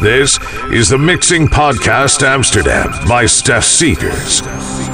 This is the Mixing Podcast Amsterdam by Stef Segers.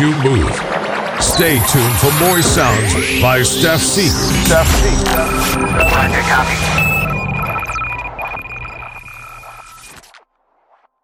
You move. Stay tuned for more sounds by Stef Segers. Stef Segers.